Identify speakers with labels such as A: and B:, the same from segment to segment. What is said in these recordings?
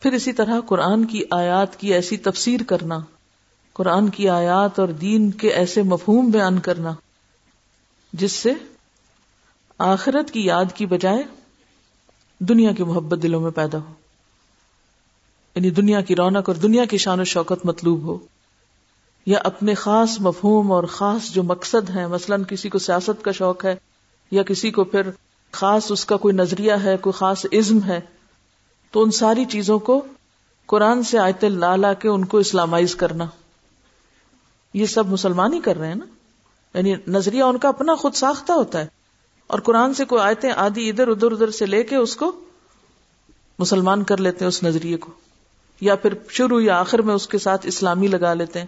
A: پھر اسی طرح قرآن کی آیات کی ایسی تفسیر کرنا، قرآن کی آیات اور دین کے ایسے مفہوم بیان کرنا، جس سے آخرت کی یاد کی بجائے دنیا کی محبت دلوں میں پیدا ہو۔ یعنی دنیا کی رونق اور دنیا کی شان و شوکت مطلوب ہو۔ یا اپنے خاص مفہوم اور خاص جو مقصد ہے، مثلا کسی کو سیاست کا شوق ہے یا کسی کو پھر خاص اس کا کوئی نظریہ ہے، کوئی خاص عزم ہے تو ان ساری چیزوں کو قرآن سے آیت لا لا کے ان کو اسلامائز کرنا۔ یہ سب مسلمان ہی کر رہے ہیں نا۔ یعنی نظریہ ان کا اپنا خود ساختہ ہوتا ہے۔ اور قرآن سے کوئی آیتیں آدھی ادھر ادھر ادھر سے لے کے اس کو مسلمان کر لیتے ہیں اس نظریے کو۔ یا پھر شروع یا آخر میں اس کے ساتھ اسلامی لگا لیتے ہیں۔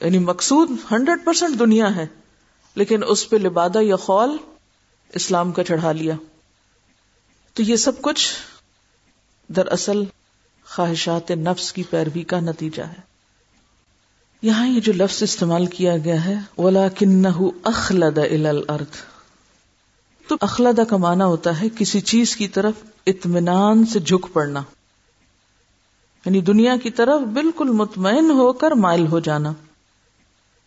A: یعنی مقصود ہنڈریڈ پرسینٹ دنیا ہے، لیکن اس پہ لبادہ یا خول اسلام کا چڑھا لیا۔ تو یہ سب کچھ دراصل خواہشات نفس کی پیروی کا نتیجہ ہے۔ یہاں یہ جو لفظ استعمال کیا گیا ہے اولا کن اخلد الارض تو اخلادہ کا معنی ہوتا ہے کسی چیز کی طرف اطمینان سے جھک پڑنا۔ یعنی دنیا کی طرف بالکل مطمئن ہو کر مائل ہو جانا۔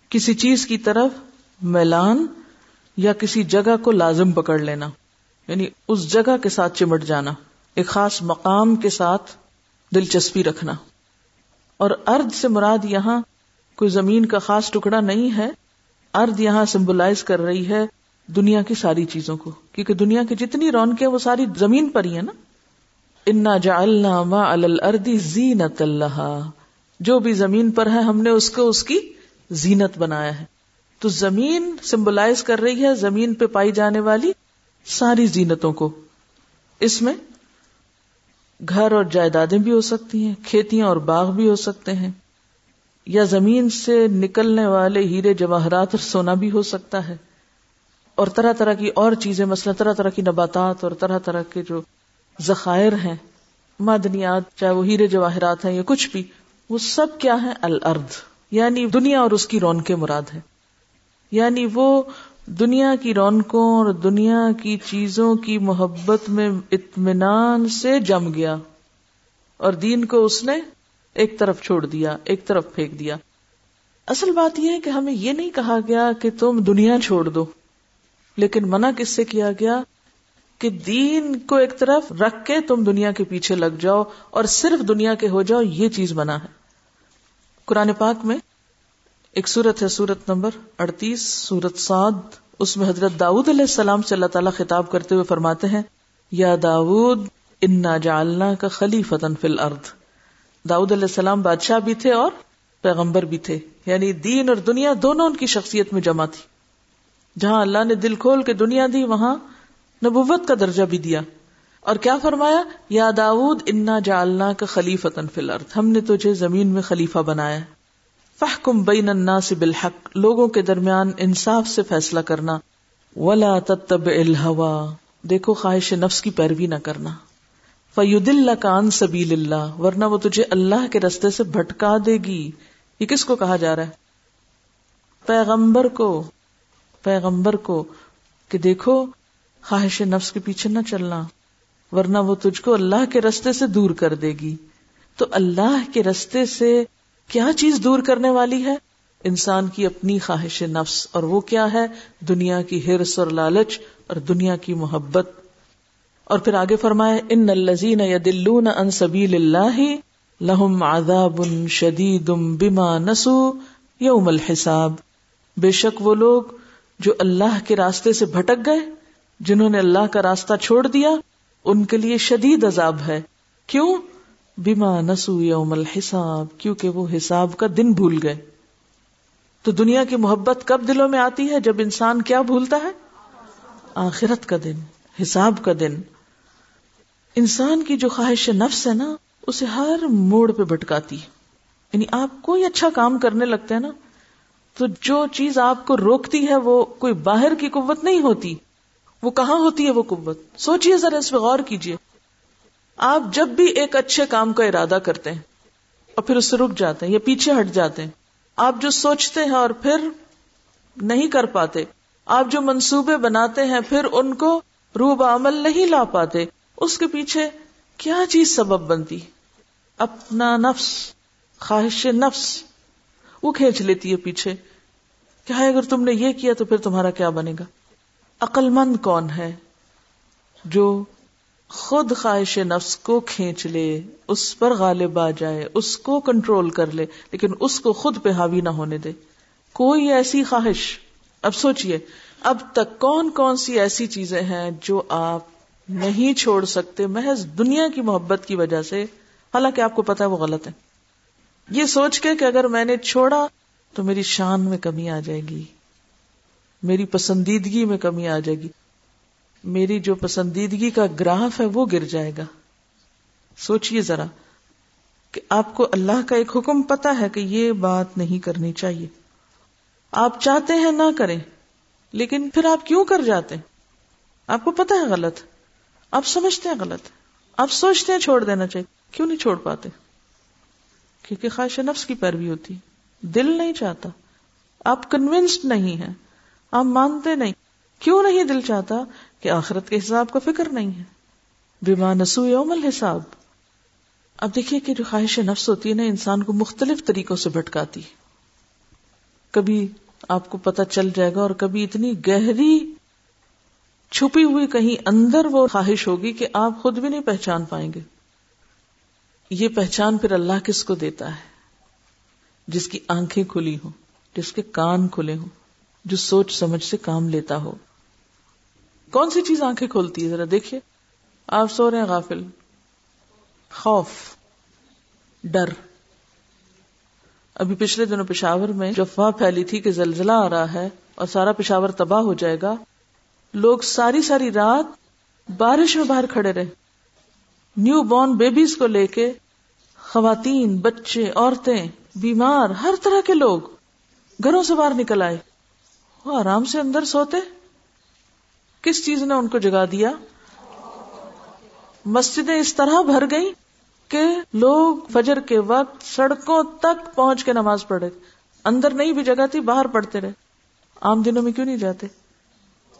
A: کسی چیز کی طرف میلان یا کسی جگہ کو لازم پکڑ لینا۔ یعنی اس جگہ کے ساتھ چمٹ جانا۔ ایک خاص مقام کے ساتھ دلچسپی رکھنا۔ اور ارد سے مراد یہاں کوئی زمین کا خاص ٹکڑا نہیں ہے، ارد یہاں سمبلائز کر رہی ہے دنیا کی ساری چیزوں کو۔ کیونکہ دنیا کی جتنی رونقیں وہ ساری زمین پر ہی ہے نا۔ انا جا ما الردی زینت اللہ جو بھی زمین پر ہے، ہم نے اس کو اس کی زینت بنایا ہے۔ تو زمین سمبلائز کر رہی ہے، زمین پہ پائی جانے والی ساری زینتوں کو۔ اس میں گھر اور جائیدادیں بھی ہو سکتی ہیں، کھیتیاں اور باغ بھی ہو سکتے ہیں۔ یا زمین سے نکلنے والے ہیرے جواہرات اور سونا بھی ہو سکتا ہے۔ اور طرح طرح کی اور چیزیں، مثلا طرح طرح کی نباتات اور طرح طرح کے جو ذخائر ہیں، معدنیات، چاہے وہ ہیرے جواہرات ہیں یا کچھ بھی، وہ سب کیا ہے الارض۔ یعنی دنیا اور اس کی رون کے مراد ہے یعنی وہ دنیا کی رونقوں اور دنیا کی چیزوں کی محبت میں اطمینان سے جم گیا اور دین کو اس نے ایک طرف چھوڑ دیا، ایک طرف پھینک دیا۔ اصل بات یہ ہے کہ ہمیں یہ نہیں کہا گیا کہ تم دنیا چھوڑ دو، لیکن منع کس سے کیا گیا؟ کہ دین کو ایک طرف رکھ کے تم دنیا کے پیچھے لگ جاؤ اور صرف دنیا کے ہو جاؤ، یہ چیز بنا ہے۔ قرآن پاک میں ایک سورت ہے، سورت نمبر اڑتیس، سورت سعد۔ اس میں حضرت داود علیہ السلام سے اللہ تعالیٰ خطاب کرتے ہوئے فرماتے ہیں، یا داود انا جالنا کا خلی فتن فل ارد داود علیہ السلام بادشاہ بھی تھے اور پیغمبر بھی تھے۔ یعنی دین اور دنیا دونوں ان کی شخصیت میں جمع تھی۔ جہاں اللہ نے دل کھول کے دنیا دی، وہاں نبوت کا درجہ بھی دیا۔ اور کیا فرمایا؟ یا داود انا جالنا کا خلیفہ ہم نے تجھے زمین میں خلیفہ بنایا۔ فحکم بین الناس بالحق، لوگوں کے درمیان انصاف سے فیصلہ کرنا۔ ولا تتبع الہوا، دیکھو خواہش نفس کی پیروی نہ کرنا۔ فید اللہ کان سبیل اللہ، ورنہ وہ تجھے اللہ کے رستے سے بھٹکا دے گی۔ یہ کس کو کہا جا رہا ہے؟ پیغمبر کو۔ پیغمبر کو کہ دیکھو خواہش نفس کے پیچھے نہ چلنا، ورنہ وہ تجھ کو اللہ کے رستے سے دور کر دے گی۔ تو اللہ کے رستے سے کیا چیز دور کرنے والی ہے؟ انسان کی اپنی خواہش نفس، اور وہ کیا ہے؟ دنیا کی ہرس اور لالچ اور دنیا کی محبت۔ اور پھر آگے فرمائے، ان الزین یا دلون ان سبیل اللہ لہم آداب شدید بما نسو یوم الحساب۔ بے شک وہ لوگ جو اللہ کے راستے سے بھٹک گئے، جنہوں نے اللہ کا راستہ چھوڑ دیا، ان کے لیے شدید عذاب ہے۔ کیوں؟ بیما نسو یوم الحساب، کیونکہ وہ حساب کا دن بھول گئے۔ تو دنیا کی محبت کب دلوں میں آتی ہے؟ جب انسان کیا بھولتا ہے؟ آخرت کا دن، حساب کا دن۔ انسان کی جو خواہش نفس ہے نا، اسے ہر موڑ پہ بھٹکاتی ہے۔ یعنی آپ کوئی اچھا کام کرنے لگتے ہیں نا، تو جو چیز آپ کو روکتی ہے، وہ کوئی باہر کی قوت نہیں ہوتی۔ وہ کہاں ہوتی ہے وہ قوت؟ سوچیے ذرا اس پہ غور کیجیے۔ آپ جب بھی ایک اچھے کام کا ارادہ کرتے ہیں اور پھر اس سے رک جاتے ہیں یا پیچھے ہٹ جاتے ہیں، آپ جو سوچتے ہیں اور پھر نہیں کر پاتے، آپ جو منصوبے بناتے ہیں پھر ان کو روب عمل نہیں لا پاتے، اس کے پیچھے کیا چیز سبب بنتی؟ اپنا نفس، خواہش نفس، وہ کھینچ لیتی ہے پیچھے۔ کیا ہے اگر تم نے یہ کیا تو پھر تمہارا کیا بنے گا؟ عقل مند کون ہے جو خود خواہش نفس کو کھینچ لے، اس پر غالب آ جائے، اس کو کنٹرول کر لے، لیکن اس کو خود پہ حاوی نہ ہونے دے۔ کوئی ایسی خواہش؟ اب سوچئے، اب تک کون کون سی ایسی چیزیں ہیں جو آپ نہیں چھوڑ سکتے محض دنیا کی محبت کی وجہ سے؟ حالانکہ آپ کو پتا ہے وہ غلط ہے۔ یہ سوچ کے کہ اگر میں نے چھوڑا تو میری شان میں کمی آ جائے گی، میری پسندیدگی میں کمی آ جائے گی۔ میری جو پسندیدگی کا گراف ہے وہ گر جائے گا۔ سوچئے ذرا کہ آپ کو اللہ کا ایک حکم پتا ہے کہ یہ بات نہیں کرنی چاہیے۔ آپ چاہتے ہیں نہ کریں، لیکن پھر آپ کیوں کر جاتے ہیں؟ آپ کو پتا ہے غلط۔ آپ سمجھتے ہیں غلط۔ آپ سوچتے ہیں چھوڑ دینا چاہیے۔ کیوں نہیں چھوڑ پاتے؟ کیونکہ خواہش نفس کی پیروی ہوتی۔ دل نہیں چاہتا۔ آپ کنوینسڈ نہیں ہیں۔ آپ مانتے نہیں۔ کیوں نہیں دل چاہتا؟ کہ آخرت کے حساب کا فکر نہیں ہے۔ بیما نسو یوم الحساب۔ اب دیکھیے کہ جو خواہش نفس ہوتی ہے نا، انسان کو مختلف طریقوں سے بھٹکاتی کبھی آپ کو پتا چل جائے گا اور کبھی اتنی گہری چھپی ہوئی کہیں اندر وہ خواہش ہوگی کہ آپ خود بھی نہیں پہچان پائیں گے۔ یہ پہچان پھر اللہ کس کو دیتا ہے؟ جس کی آنکھیں کھلی ہوں، جس کے کان کھلے ہوں، جو سوچ سمجھ سے کام لیتا ہو۔ کون سی چیز آنکھیں کھولتی ہے؟ ذرا دیکھیے۔ آپ سو رہے ہیں غافل۔ خوف، ڈر۔ ابھی پچھلے دنوں پشاور میں جو افواہ پھیلی تھی کہ زلزلہ آ رہا ہے اور سارا پشاور تباہ ہو جائے گا۔ لوگ ساری ساری رات بارش میں باہر کھڑے رہے۔ نیو بورن بیبیز کو لے کے خواتین، بچے، عورتیں، بیمار، ہر طرح کے لوگ گھروں سے باہر نکل آئے۔ وہ آرام سے اندر سوتے۔ کس چیز نے ان کو جگا دیا؟ مسجدیں اس طرح بھر گئی کہ لوگ فجر کے وقت سڑکوں تک پہنچ کے نماز پڑھے اندر نہیں بھی جگہ تھی، باہر پڑھتے رہے۔ عام دنوں میں کیوں نہیں جاتے؟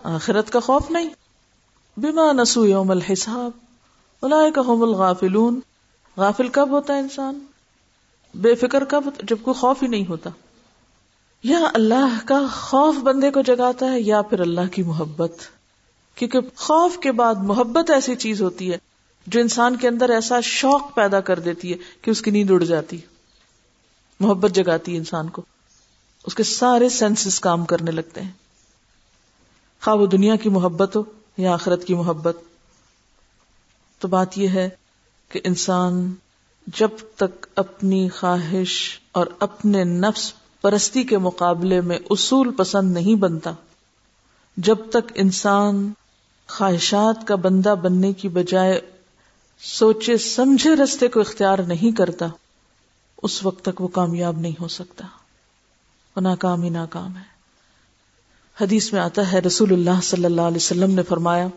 A: آخرت کا خوف نہیں۔ بیما نسو یوم الحساب هم الغافلون۔ غافل کب ہوتا ہے انسان؟ بے فکر کب جب کوئی خوف ہی نہیں ہوتا۔ یا اللہ کا خوف بندے کو جگاتا ہے یا پھر اللہ کی محبت؟ کیونکہ خوف کے بعد محبت ایسی چیز ہوتی ہے جو انسان کے اندر ایسا شوق پیدا کر دیتی ہے کہ اس کی نیند اڑ جاتی محبت جگاتی ہے انسان کو۔ اس کے سارے سینسز کام کرنے لگتے ہیں۔ خواہ وہ دنیا کی محبت ہو یا آخرت کی محبت۔ تو بات یہ ہے کہ انسان جب تک اپنی خواہش اور اپنے نفس پرستی کے مقابلے میں اصول پسند نہیں بنتا، جب تک انسان خواہشات کا بندہ بننے کی بجائے سوچے سمجھے رستے کو اختیار نہیں کرتا، اس وقت تک وہ کامیاب نہیں ہو سکتا۔ وہ ناکام ہی ناکام ہے۔ حدیث میں آتا ہے، رسول اللہ صلی اللہ علیہ وسلم نے فرمایا،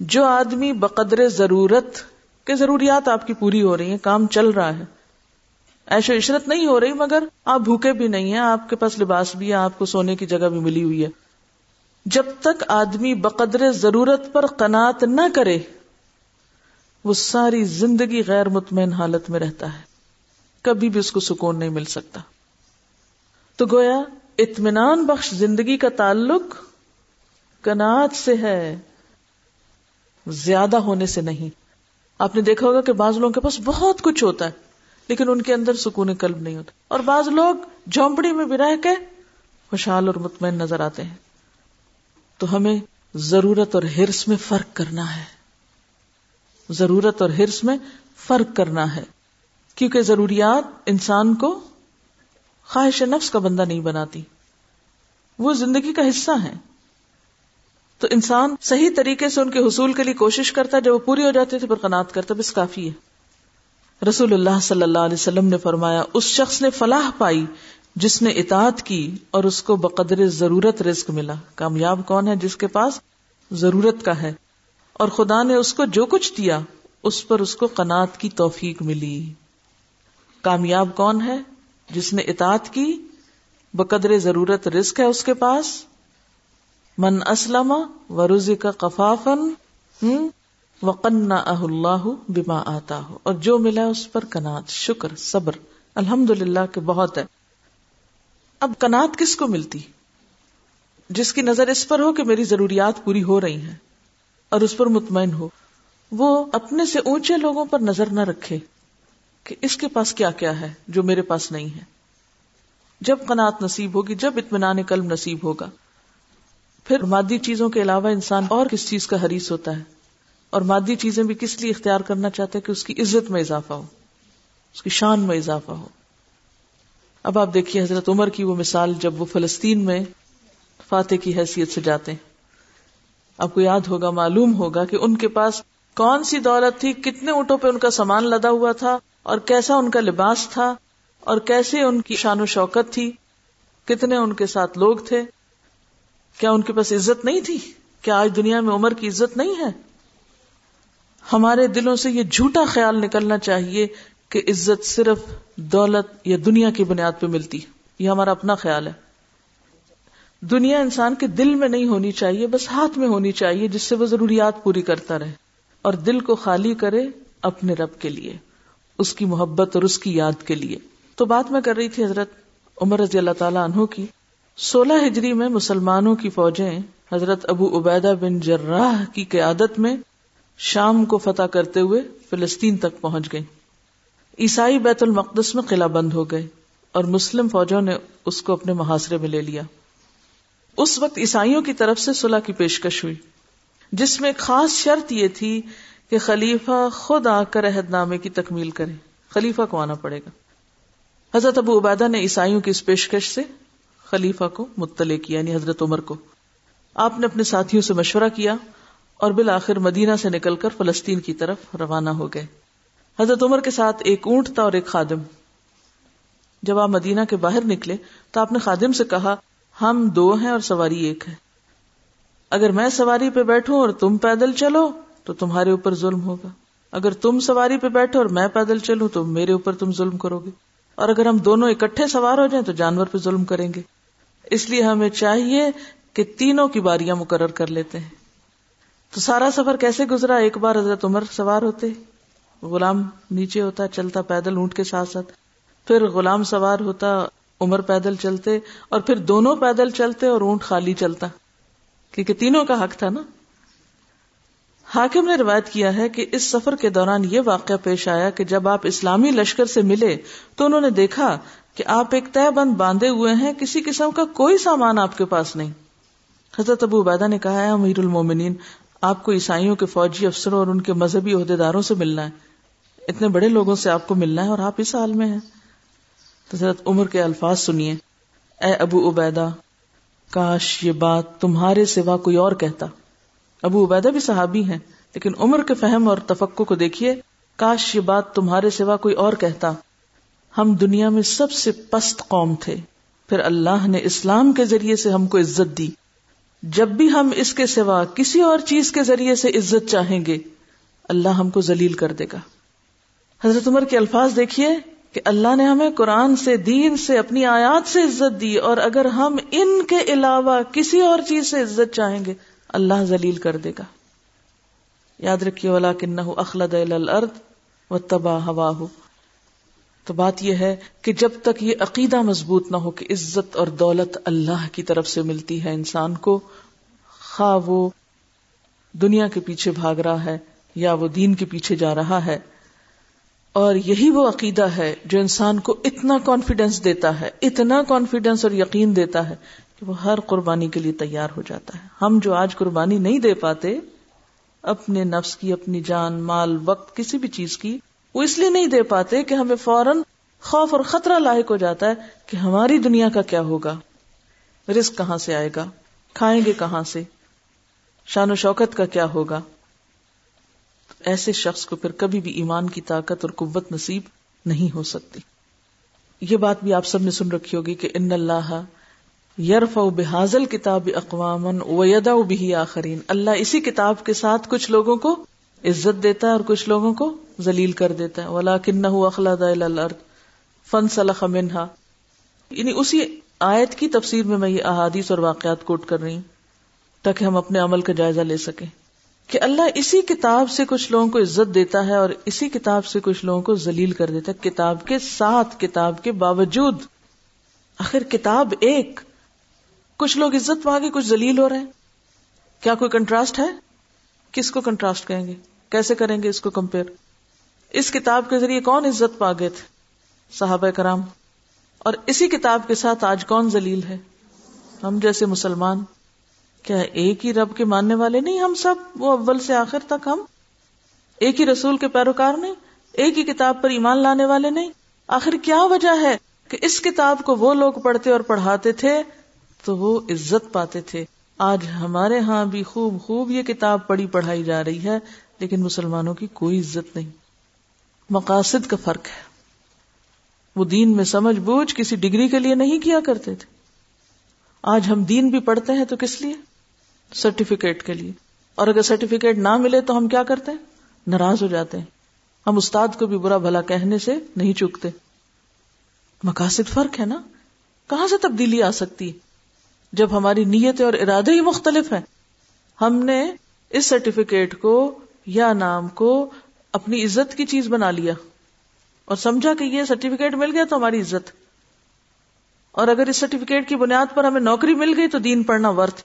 A: جو آدمی بقدر ضرورت کہ ضروریات آپ کی پوری ہو رہی ہیں، کام چل رہا ہے ایشو عشرت نہیں ہو رہی، مگر آپ بھوکے بھی نہیں ہیں، آپ کے پاس لباس بھی ہے، آپ کو سونے کی جگہ بھی ملی ہوئی ہے۔ جب تک آدمی بقدر ضرورت پر قناط نہ کرے، وہ ساری زندگی غیر مطمئن حالت میں رہتا ہے۔ کبھی بھی اس کو سکون نہیں مل سکتا۔ تو گویا اطمینان بخش زندگی کا تعلق کنات سے ہے، زیادہ ہونے سے نہیں۔ آپ نے دیکھا ہوگا کہ بعض لوگوں کے پاس بہت کچھ ہوتا ہے، لیکن ان کے اندر سکون قلب نہیں ہوتا۔ اور بعض لوگ جھونپڑی میں بھی رہ کے خوشحال اور مطمئن نظر آتے ہیں۔ تو ہمیں ضرورت اور ہرس میں فرق کرنا ہے۔ ضرورت اور ہرس میں فرق کرنا ہے۔ کیونکہ ضروریات انسان کو خواہش نفس کا بندہ نہیں بناتی۔ وہ زندگی کا حصہ ہے۔ تو انسان صحیح طریقے سے ان کے حصول کے لیے کوشش کرتا جب وہ پوری ہو جاتی تھی پر قناط کرتا بس کافی ہے۔ رسول اللہ صلی اللہ علیہ وسلم نے فرمایا، اس شخص نے فلاح پائی جس نے اطاعت کی اور اس کو بقدر ضرورت رزق ملا۔ کامیاب کون ہے جس کے پاس ضرورت کا ہے؟ اور خدا نے اس کو جو کچھ دیا، اس پر اس کو قناط کی توفیق ملی۔ کامیاب کون ہے جس نے اطاعت کی، بقدر ضرورت رزق ہے اس کے پاس؟ من اسلم و کا کفافن وقن اللہ بما آتا ہو اور جو ملا اس پر کنات شکر، صبر۔ الحمد للہ کے بہت ہے۔ اب کنات کس کو ملتی؟ جس کی نظر اس پر ہو کہ میری ضروریات پوری ہو رہی ہیں اور اس پر مطمئن ہو، وہ اپنے سے اونچے لوگوں پر نظر نہ رکھے کہ اس کے پاس کیا کیا ہے جو میرے پاس نہیں ہے۔ جب قناعت نصیب ہوگی، جب اطمینان قلب نصیب ہوگا، پھر مادی چیزوں کے علاوہ انسان اور کس چیز کا حریص ہوتا ہے؟ اور مادی چیزیں بھی کس لیے اختیار کرنا چاہتے کہ اس کی عزت میں اضافہ ہو، اس کی شان میں اضافہ ہو؟ اب آپ دیکھیے حضرت عمر کی وہ مثال جب وہ فلسطین میں فاتح کی حیثیت سے جاتے ہیں۔ آپ کو یاد ہوگا، معلوم ہوگا کہ ان کے پاس کون سی دولت تھی، کتنے اونٹوں پہ ان کا سامان لدا ہوا تھا اور کیسا ان کا لباس تھا اور کیسے ان کی شان و شوکت تھی، کتنے ان کے ساتھ لوگ تھے۔ کیا ان کے پاس عزت نہیں تھی؟ کیا آج دنیا میں عمر کی عزت نہیں ہے؟ ہمارے دلوں سے یہ جھوٹا خیال نکلنا چاہیے کہ عزت صرف دولت یا دنیا کی بنیاد پہ ملتی یہ ہمارا اپنا خیال ہے۔ دنیا انسان کے دل میں نہیں ہونی چاہیے، بس ہاتھ میں ہونی چاہیے، جس سے وہ ضروریات پوری کرتا رہے۔ اور دل کو خالی کرے اپنے رب کے لیے، اس کی محبت اور اس کی یاد کے لیے۔ تو بات میں کر رہی تھی حضرت عمر رضی اللہ تعالیٰ عنہ کی۔ سولہ ہجری میں مسلمانوں کی فوجیں حضرت ابو عبیدہ بن جراح کی قیادت میں شام کو فتح کرتے ہوئے فلسطین تک پہنچ گئی عیسائی بیت المقدس میں قلعہ بند ہو گئے اور مسلم فوجوں نے اس کو اپنے محاصرے میں لے لیا۔ اس وقت عیسائیوں کی طرف سے صلح کی پیشکش ہوئی، جس میں خاص شرط یہ تھی کہ خلیفہ خود آ کر عہد نامے کی تکمیل کرے۔ خلیفہ کو آنا پڑے گا۔ حضرت ابو عبیدہ نے عیسائیوں کی اس پیشکش سے خلیفہ کو مطلع کیا یعنی حضرت عمر کو۔ آپ نے اپنے ساتھیوں سے مشورہ کیا اور بالآخر مدینہ سے نکل کر فلسطین کی طرف روانہ ہو گئے۔ حضرت عمر کے ساتھ ایک اونٹ تھا اور ایک خادم۔ جب آپ مدینہ کے باہر نکلے تو آپ نے خادم سے کہا، ہم دو ہیں اور سواری ایک ہے۔ اگر میں سواری پہ بیٹھوں اور تم پیدل چلو تو تمہارے اوپر ظلم ہوگا۔ اگر تم سواری پہ بیٹھو اور میں پیدل چلوں تو میرے اوپر تم ظلم کرو گے۔ اور اگر ہم دونوں اکٹھے سوار ہو جائیں تو جانور پہ ظلم کریں گے۔ اس لیے ہمیں چاہیے کہ تینوں کی باریاں مقرر کر لیتے ہیں۔ تو سارا سفر کیسے گزرا؟ ایک بار حضرت عمر سوار ہوتے۔ غلام نیچے ہوتا، چلتا پیدل اونٹ کے ساتھ ساتھ۔ پھر غلام سوار ہوتا، عمر پیدل چلتے، اور پھر دونوں پیدل چلتے اور اونٹ خالی چلتا۔ کیونکہ تینوں کا حق تھا نا۔ حاکم نے روایت کیا ہے کہ اس سفر کے دوران یہ واقعہ پیش آیا کہ جب آپ اسلامی لشکر سے ملے تو انہوں نے دیکھا کہ آپ ایک طے بند باندھے ہوئے ہیں، کسی قسم کا کوئی سامان آپ کے پاس نہیں۔ حضرت ابو عبیدہ نے کہا ہے امیر المومنین آپ کو عیسائیوں کے فوجی افسروں اور ان کے مذہبی عہدیداروں سے ملنا ہے۔ اتنے بڑے لوگوں سے آپ کو ملنا ہے اور آپ اس حال میں ہیں۔ تو حضرت عمر کے الفاظ سنیے۔ اے ابو عبیدہ، کاش یہ بات تمہارے سوا کوئی اور کہتا۔ ابو عبیدہ بھی صحابی ہیں، لیکن عمر کے فہم اور تفقع کو دیکھیے۔ کاش یہ بات تمہارے سوا کوئی اور کہتا۔ ہم دنیا میں سب سے پست قوم تھے۔ پھر اللہ نے اسلام کے ذریعے سے ہم کو عزت دی۔ جب بھی ہم اس کے سوا کسی اور چیز کے ذریعے سے عزت چاہیں گے، اللہ ہم کو ذلیل کر دے گا۔ حضرت عمر کے الفاظ دیکھیے کہ اللہ نے ہمیں قرآن سے، دین سے، اپنی آیات سے عزت دی اور اگر ہم ان کے علاوہ کسی اور چیز سے عزت چاہیں گے، اللہ ذلیل کر دے گا۔ یاد رکھیے والا کن اخلد الارض و تباہ ہوا ہو تو بات یہ ہے کہ جب تک یہ عقیدہ مضبوط نہ ہو کہ عزت اور دولت اللہ کی طرف سے ملتی ہے، انسان کو خواہ وہ دنیا کے پیچھے بھاگ رہا ہے یا وہ دین کے پیچھے جا رہا ہے اور یہی وہ عقیدہ ہے جو انسان کو اتنا کانفیڈینس دیتا ہے، اتنا کانفیڈینس اور یقین دیتا ہے کہ وہ ہر قربانی کے لیے تیار ہو جاتا ہے۔ ہم جو آج قربانی نہیں دے پاتے، اپنے نفس کی، اپنی جان، مال، وقت، کسی بھی چیز کی، وہ اس لیے نہیں دے پاتے کہ ہمیں فوراً خوف اور خطرہ لاحق ہو جاتا ہے کہ ہماری دنیا کا کیا ہوگا۔ رسک کہاں سے آئے گا؟ کھائیں گے کہاں سے؟ شان و شوکت کا کیا ہوگا؟ ایسے شخص کو پھر کبھی بھی ایمان کی طاقت اور قوت نصیب نہیں ہو سکتی۔ یہ بات بھی آپ سب نے سن رکھی ہوگی کہ ان اللہ یرف و بحاظل کتاب اقوام و یدا بھی آخرین۔ اللہ اسی کتاب کے ساتھ کچھ لوگوں کو عزت دیتا ہے اور کچھ لوگوں کو ذلیل کر دیتا ہے۔ ولا کن اخلاد فن سلخ منہا۔ یعنی اسی آیت کی تفسیر میں میں یہ احادیث اور واقعات کوٹ کر رہی ہوں تاکہ ہم اپنے عمل کا جائزہ لے سکیں۔ کہ اللہ اسی کتاب سے کچھ لوگوں کو عزت دیتا ہے اور اسی کتاب سے کچھ لوگوں کو ذلیل کر دیتا ہے کتاب کے ساتھ، کتاب کے باوجود۔ آخر کتاب ایک۔ کچھ لوگ عزت پا کے کچھ ذلیل ہو رہے ہیں۔ کیا کوئی کنٹراسٹ ہے؟ کس کو کنٹراسٹ کہیں گے؟ کیسے کریں گے اس کو کمپیئر اس کتاب کے ذریعے کون عزت پا گئے تھے؟ صحابہ کرام۔ اور اسی کتاب کے ساتھ آج کون ذلیل ہے؟ ہم جیسے مسلمان۔ کیا ایک ہی رب کے ماننے والے نہیں ہم سب؟ وہ اول سے آخر تک ہم؟ ایک ہی رسول کے پیروکار نہیں؟ ایک ہی کتاب پر ایمان لانے والے نہیں؟ آخر کیا وجہ ہے کہ اس کتاب کو وہ لوگ پڑھتے اور پڑھاتے تھے تو وہ عزت پاتے تھے؟ آج ہمارے ہاں بھی خوب خوب یہ کتاب پڑھی پڑھائی جا رہی ہے، لیکن مسلمانوں کی کوئی عزت نہیں۔ مقاصد کا فرق ہے۔ وہ دین میں سمجھ بوجھ کسی ڈگری کے لیے نہیں کیا کرتے تھے۔ آج ہم دین بھی پڑھتے ہیں تو کس لیے؟ سرٹیفکیٹ کے لیے۔ اور اگر سرٹیفکیٹ نہ ملے تو ہم کیا کرتے ہیں؟ ناراض ہو جاتے ہیں۔ ہم استاد کو بھی برا بھلا کہنے سے نہیں چکتے مقاصد فرق ہے نا؟ کہاں سے تبدیلی آ سکتی؟ جب ہماری نیت اور ارادے ہی مختلف ہیں۔ ہم نے اس سرٹیفکیٹ کو یا نام کو اپنی عزت کی چیز بنا لیا۔ اور سمجھا کہ یہ سرٹیفکیٹ مل گیا تو ہماری عزت۔ اور اگر اس سرٹیفکیٹ کی بنیاد پر ہمیں نوکری مل گئی تو دین پڑھنا ورتھ۔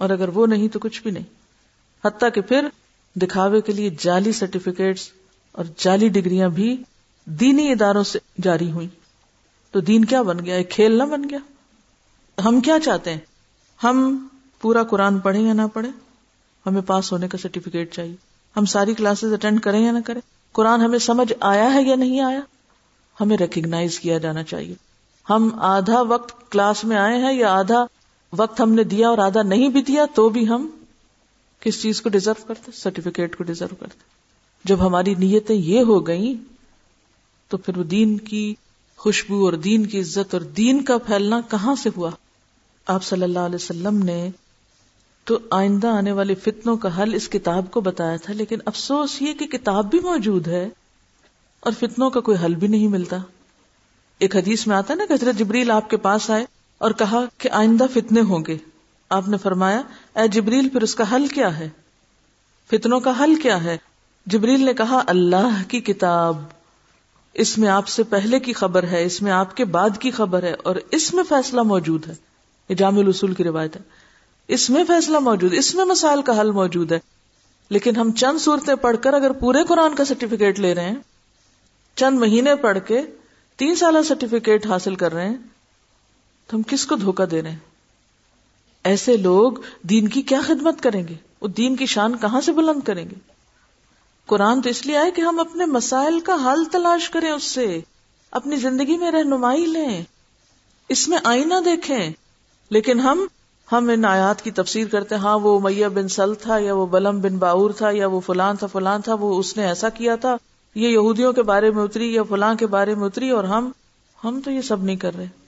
A: اور اگر وہ نہیں تو کچھ بھی نہیں۔ حتیٰ کہ پھر دکھاوے کے لیے جعلی سرٹیفکیٹس اور جعلی ڈگریاں بھی دینی اداروں سے جاری ہوئی۔ تو دین کیا بن گیا؟ ایک کھیل نہ بن گیا۔ ہم کیا چاہتے ہیں؟ ہم پورا قرآن پڑھیں یا نہ پڑھیں؟ ہمیں پاس ہونے کا سرٹیفکیٹ چاہیے۔ ہم ساری کلاسز اٹینڈ کریں یا نہ کریں؟ قرآن ہمیں سمجھ آیا ہے یا نہیں آیا؟ ہمیں ریکگنائز کیا جانا چاہیے۔ ہم آدھا وقت کلاس میں آئے ہیں یا آدھا وقت ہم نے دیا اور آدھا نہیں بھی دیا تو بھی ہم کس چیز کو ڈیزرو کرتے؟ سرٹیفکیٹ کو ڈیزرو کرتے۔ جب ہماری نیتیں یہ ہو گئیں، تو پھر وہ دین کی خوشبو اور دین کی عزت اور دین کا پھیلنا کہاں سے ہوا؟ آپ صلی اللہ علیہ وسلم نے تو آئندہ آنے والے فتنوں کا حل اس کتاب کو بتایا تھا، لیکن افسوس یہ کہ کتاب بھی موجود ہے اور فتنوں کا کوئی حل بھی نہیں ملتا۔ ایک حدیث میں آتا نا کہ حضرت جبریل آپ کے پاس آئے۔ اور کہا کہ آئندہ فتنے ہوں گے۔ آپ نے فرمایا، اے جبریل، پھر اس کا حل کیا ہے؟ فتنوں کا حل کیا ہے؟ جبریل نے کہا، اللہ کی کتاب۔ اس میں آپ سے پہلے کی خبر ہے، اس میں آپ کے بعد کی خبر ہے، اور اس میں فیصلہ موجود ہے۔ یہ جامع الاصول کی روایت ہے۔ اس میں فیصلہ موجود، اس میں مسائل کا حل موجود ہے۔ لیکن ہم چند صورتیں پڑھ کر اگر پورے قرآن کا سرٹیفکیٹ لے رہے ہیں، چند مہینے پڑھ کے تین سالہ سرٹیفکیٹ حاصل کر رہے ہیں تو ہم کس کو دھوکا دے رہے ہیں؟ ایسے لوگ دین کی کیا خدمت کریں گے؟ وہ دین کی شان کہاں سے بلند کریں گے؟ قرآن تو اس لیے آئے کہ ہم اپنے مسائل کا حل تلاش کریں اس سے، اپنی زندگی میں رہنمائی لیں، اس میں آئینہ دیکھیں۔ لیکن ہم ہم ان آیات کی تفسیر کرتے ہاں وہ میہ بن سل تھا، یا وہ بلم بن باور تھا، یا وہ فلان تھا فلان تھا، وہ اس نے ایسا کیا تھا، یہ یہودیوں کے بارے میں اتری یا فلاں کے بارے میں اتری اور ہم ہم تو یہ سب نہیں کر رہے۔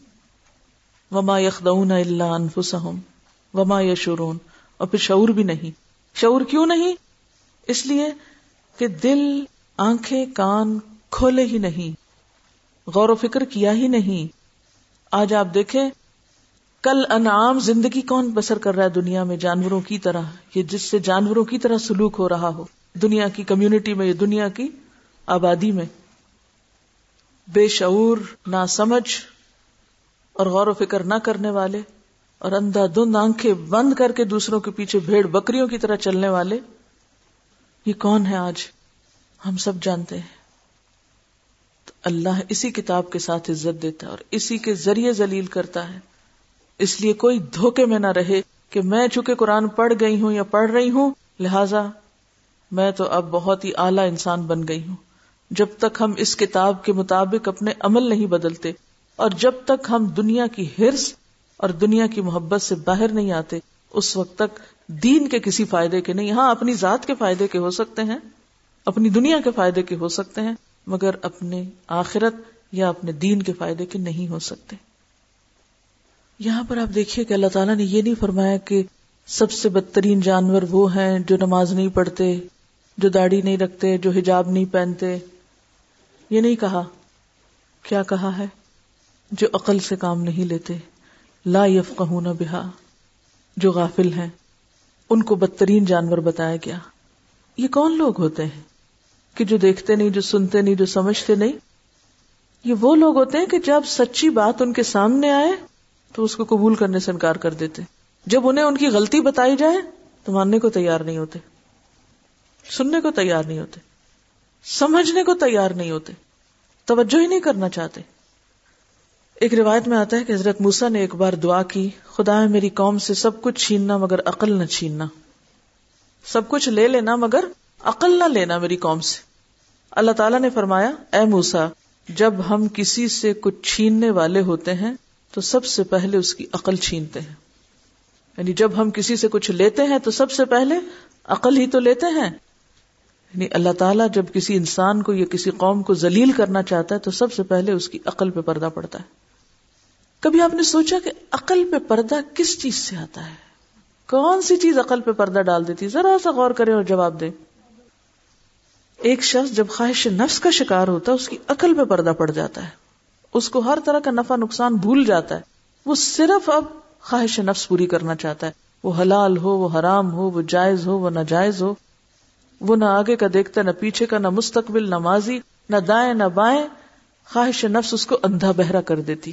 A: وما یخدون اللہ انفسہم وما یشورون اور پھر شعور بھی نہیں۔ شعور کیوں نہیں؟ اس لیے کہ دل، آنکھیں، کان کھولے ہی نہیں۔ غور و فکر کیا ہی نہیں۔ آج آپ دیکھیں، کل انعام زندگی کون بسر کر رہا ہے دنیا میں جانوروں کی طرح، یہ جس سے جانوروں کی طرح سلوک ہو رہا ہو۔ دنیا کی کمیونٹی میں دنیا کی آبادی میں۔ بے شعور نہ سمجھ اور غور و فکر نہ کرنے والے اور اندھا دھند آنکھیں بند کر کے دوسروں کے پیچھے بھیڑ بکریوں کی طرح چلنے والے، یہ کون ہے آج؟ ہم سب جانتے ہیں۔ تو اللہ اسی کتاب کے ساتھ عزت دیتا ہے اور اسی کے ذریعے ذلیل کرتا ہے۔ اس لیے کوئی دھوکے میں نہ رہے کہ میں چونکہ قرآن پڑھ گئی ہوں یا پڑھ رہی ہوں، لہذا میں تو اب بہت ہی اعلی انسان بن گئی ہوں۔ جب تک ہم اس کتاب کے مطابق اپنے عمل نہیں بدلتے اور جب تک ہم دنیا کی ہرس اور دنیا کی محبت سے باہر نہیں آتے، اس وقت تک دین کے کسی فائدے کے نہیں ہاں اپنی ذات کے فائدے کے ہو سکتے ہیں، اپنی دنیا کے فائدے کے ہو سکتے ہیں، مگر اپنے آخرت یا اپنے دین کے فائدے کے نہیں ہو سکتے۔ یہاں پر آپ دیکھیے کہ اللہ تعالیٰ نے یہ نہیں فرمایا کہ سب سے بدترین جانور وہ ہیں جو نماز نہیں پڑھتے، جو داڑھی نہیں رکھتے، جو حجاب نہیں پہنتے۔ یہ نہیں کہا۔ کیا کہا ہے؟ جو عقل سے کام نہیں لیتے، لا یفقہون بہا، جو غافل ہیں، ان کو بدترین جانور بتایا گیا۔ یہ کون لوگ ہوتے ہیں؟ کہ جو دیکھتے نہیں، جو سنتے نہیں، جو سمجھتے نہیں؟ یہ وہ لوگ ہوتے ہیں کہ جب سچی بات ان کے سامنے آئے، تو اس کو قبول کرنے سے انکار کر دیتے۔ جب انہیں ان کی غلطی بتائی جائے، تو ماننے کو تیار نہیں ہوتے، سننے کو تیار نہیں ہوتے، سمجھنے کو تیار نہیں ہوتے، توجہ ہی نہیں کرنا چاہتے۔ ایک روایت میں آتا ہے کہ حضرت موسا نے ایک بار دعا کی، خدا ہے میری قوم سے سب کچھ چھیننا مگر عقل نہ چھیننا۔ سب کچھ لے لینا مگر عقل نہ لینا میری قوم سے۔ اللہ تعالیٰ نے فرمایا، اے موسا جب ہم کسی سے کچھ چھیننے والے ہوتے ہیں، تو سب سے پہلے اس کی عقل چھینتے ہیں۔ یعنی جب ہم کسی سے کچھ لیتے ہیں، تو سب سے پہلے عقل ہی تو لیتے ہیں۔ یعنی اللہ تعالیٰ جب کسی انسان کو یا کسی قوم کو ذلیل کرنا چاہتا ہے، تو سب سے پہلے اس کی عقل پہ پردہ پڑتا ہے۔ کبھی آپ نے سوچا کہ عقل پہ پردہ کس چیز سے آتا ہے؟ کون سی چیز عقل پہ پردہ ڈال دیتی ذرا سا غور کریں اور جواب دیں۔ ایک شخص جب خواہش نفس کا شکار ہوتا ہے، اس کی عقل پہ پردہ پڑ جاتا ہے۔ اس کو ہر طرح کا نفع نقصان بھول جاتا ہے۔ وہ صرف اب خواہش نفس پوری کرنا چاہتا ہے۔ وہ حلال ہو، وہ حرام ہو، وہ جائز ہو، وہ ناجائز ہو۔ وہ نہ آگے کا دیکھتا نہ پیچھے کا، نہ مستقبل، نہ ماضی، نہ دائیں، نہ بائیں۔ خواہش نفس اس کو اندھا بہرا کر دیتی۔